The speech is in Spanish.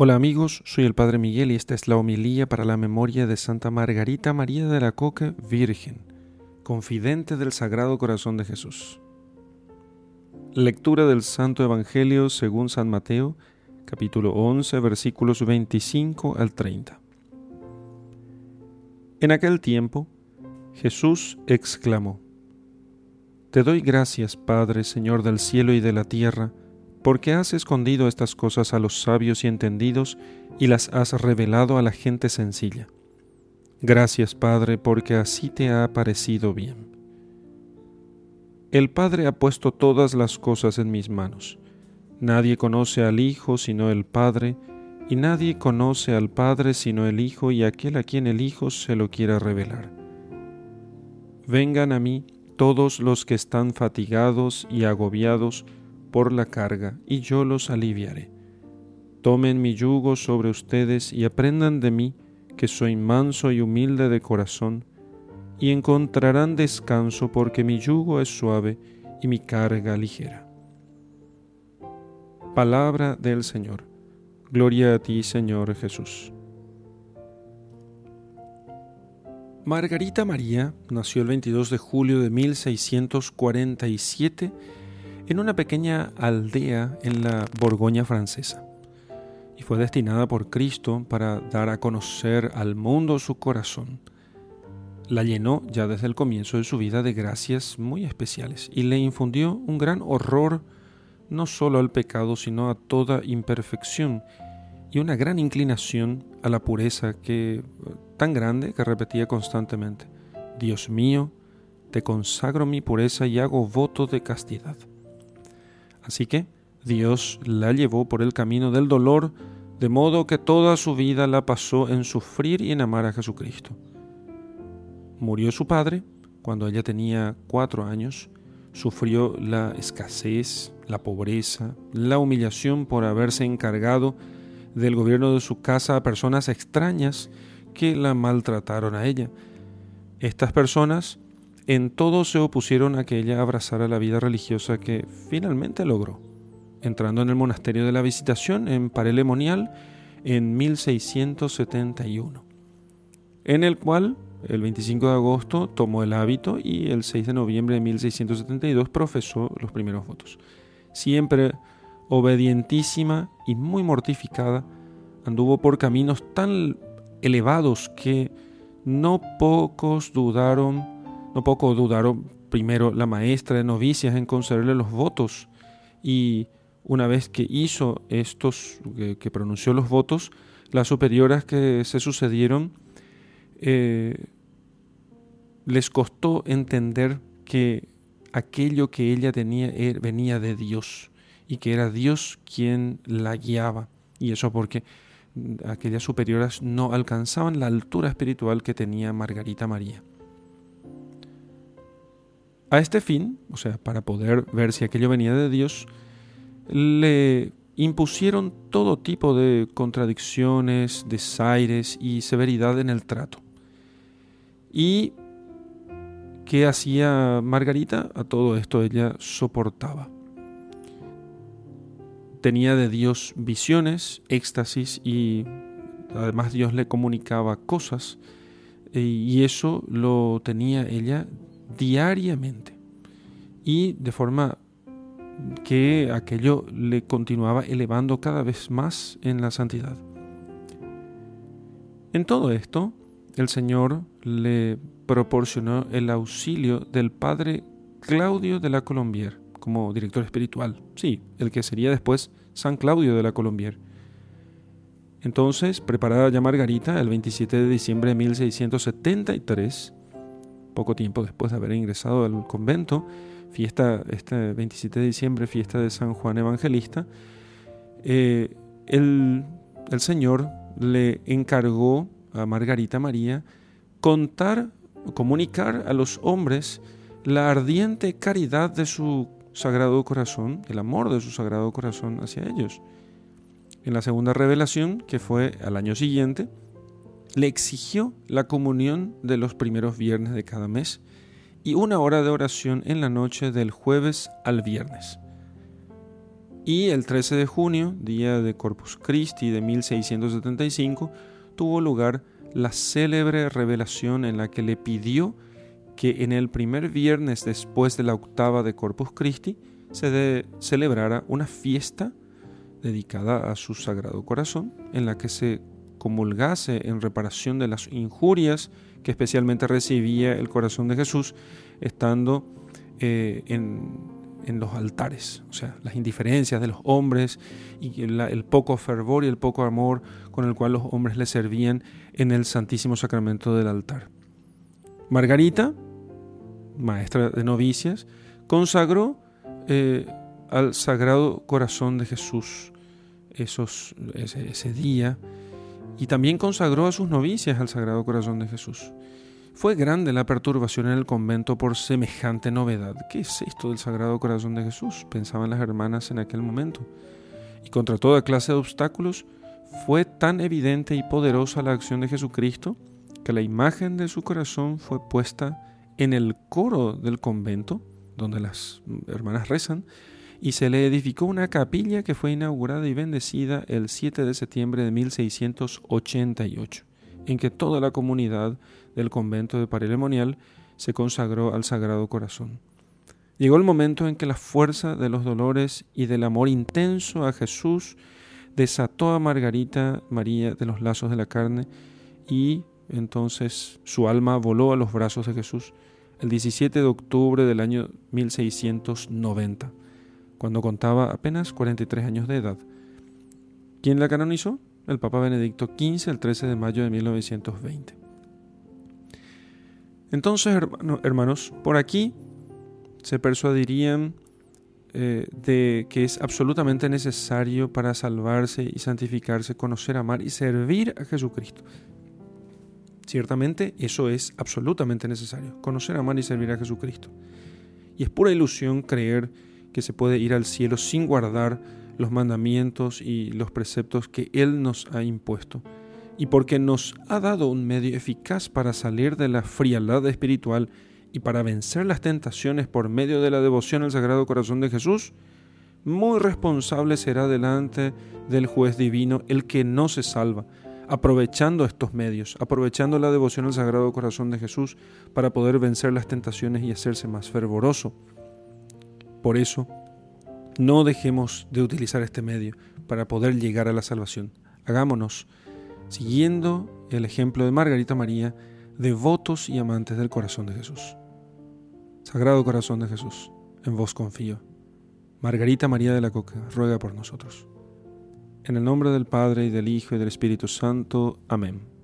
Hola amigos, soy el Padre Miguel y esta es la homilía para la memoria de Santa Margarita María de la Coque, Virgen, confidente del Sagrado Corazón de Jesús. Lectura del Santo Evangelio según San Mateo, capítulo 11, versículos 25 al 30. En aquel tiempo, Jesús exclamó, Te doy gracias, Padre, Señor del cielo y de la tierra, porque has escondido estas cosas a los sabios y entendidos y las has revelado a la gente sencilla. Gracias, Padre, porque así te ha parecido bien. El Padre ha puesto todas las cosas en mis manos. Nadie conoce al Hijo sino el Padre, y nadie conoce al Padre sino el Hijo y aquel a quien el Hijo se lo quiera revelar. Vengan a mí todos los que están fatigados y agobiados, por la carga, y yo los aliviaré. Tomen mi yugo sobre ustedes y aprendan de mí, que soy manso y humilde de corazón, y encontrarán descanso porque mi yugo es suave y mi carga ligera. Palabra del Señor. Gloria a ti, Señor Jesús. Margarita María nació el 22 de julio de 1647 en una pequeña aldea en la Borgoña francesa y fue destinada por Cristo para dar a conocer al mundo su corazón. La llenó ya desde el comienzo de su vida de gracias muy especiales y le infundió un gran horror no solo al pecado, sino a toda imperfección y una gran inclinación a la pureza que tan grande que repetía constantemente: Dios mío, te consagro mi pureza y hago voto de castidad. Así que Dios la llevó por el camino del dolor, de modo que toda su vida la pasó en sufrir y en amar a Jesucristo. Murió su padre cuando ella tenía cuatro años, sufrió la escasez, la pobreza, la humillación por haberse encargado del gobierno de su casa a personas extrañas que la maltrataron a ella. Estas personas en todo se opusieron a que ella abrazara la vida religiosa que finalmente logró, entrando en el monasterio de la Visitación en Parelemonial en 1671, en el cual el 25 de agosto tomó el hábito y el 6 de noviembre de 1672 profesó los primeros votos. Siempre obedientísima y muy mortificada, anduvo por caminos tan elevados que no pocos dudaron no poco dudaron primero la maestra de novicias en concederle los votos y una vez que hizo estos, que, pronunció los votos, las superioras que se sucedieron eh, les costó entender que aquello que ella tenía er, venía de Dios y que era Dios quien la guiaba. Y eso porque aquellas superioras no alcanzaban la altura espiritual que tenía Margarita María. A este fin, o sea, para poder ver si aquello venía de Dios, le impusieron todo tipo de contradicciones, desaires y severidad en el trato. ¿Y qué hacía Margarita? A todo esto ella soportaba. Tenía de Dios visiones, éxtasis y además Dios le comunicaba cosas y eso lo tenía ella diariamente y de forma que aquello le continuaba elevando cada vez más en la santidad. En todo esto, el Señor le proporcionó el auxilio del padre Claudio de la Colombier como director espiritual, sí, el que sería después San Claudio de la Colombier. Entonces, preparada ya Margarita, el 27 de diciembre de 1673, poco tiempo después de haber ingresado al convento, fiesta, este 27 de diciembre, fiesta de San Juan Evangelista, eh, el, el Señor le encargó a Margarita María contar, comunicar a los hombres la ardiente caridad de su sagrado corazón, el amor de su sagrado corazón hacia ellos. En la segunda revelación, que fue al año siguiente, le exigió la comunión de los primeros viernes de cada mes y una hora de oración en la noche del jueves al viernes. Y el 13 de junio, día de Corpus Christi de 1675, tuvo lugar la célebre revelación en la que le pidió que en el primer viernes después de la octava de Corpus Christi se celebrara una fiesta dedicada a su Sagrado Corazón, en la que se comulgase en reparación de las injurias que especialmente recibía el corazón de Jesús estando eh, en en los altares, o sea, las indiferencias de los hombres y el, poco fervor y el poco amor con el cual los hombres le servían en el Santísimo Sacramento del altar. Margarita, maestra de novicias, consagró eh, al Sagrado Corazón de Jesús esos, ese día y también consagró a sus novicias al Sagrado Corazón de Jesús. Fue grande la perturbación en el convento por semejante novedad. ¿Qué es esto del Sagrado Corazón de Jesús? pensaban las hermanas en aquel momento. Y contra toda clase de obstáculos, fue tan evidente y poderosa la acción de Jesucristo que la imagen de su corazón fue puesta en el coro del convento, donde las hermanas rezan, y se le edificó una capilla que fue inaugurada y bendecida el 7 de septiembre de 1688 en que toda la comunidad del convento de Parelemonial se consagró al Sagrado Corazón. Llegó el momento en que la fuerza de los dolores y del amor intenso a Jesús desató a Margarita María de los lazos de la carne y entonces su alma voló a los brazos de Jesús el 17 de octubre del año 1690, cuando contaba apenas 43 años de edad. ¿Quién la canonizó? el Papa Benedicto XV el 13 de mayo de 1920. Entonces, hermanos, por aquí se persuadirían eh, de que es absolutamente necesario para salvarse y santificarse conocer, amar y servir a Jesucristo. Ciertamente eso es absolutamente necesario, conocer, amar y servir a Jesucristo. Y es pura ilusión creer que se puede ir al cielo sin guardar los mandamientos y los preceptos que Él nos ha impuesto, y porque nos ha dado un medio eficaz para salir de la frialdad espiritual y para vencer las tentaciones por medio de la devoción al Sagrado Corazón de Jesús, muy responsable será delante del juez divino el que no se salva, aprovechando estos medios, aprovechando la devoción al Sagrado Corazón de Jesús para poder vencer las tentaciones y hacerse más fervoroso. Por eso, no dejemos de utilizar este medio para poder llegar a la salvación. Hagámonos, siguiendo el ejemplo de Margarita María, devotos y amantes del corazón de Jesús. Sagrado corazón de Jesús, en vos confío. Margarita María de la Coca, ruega por nosotros. En el nombre del Padre y del Hijo y del Espíritu Santo. Amén.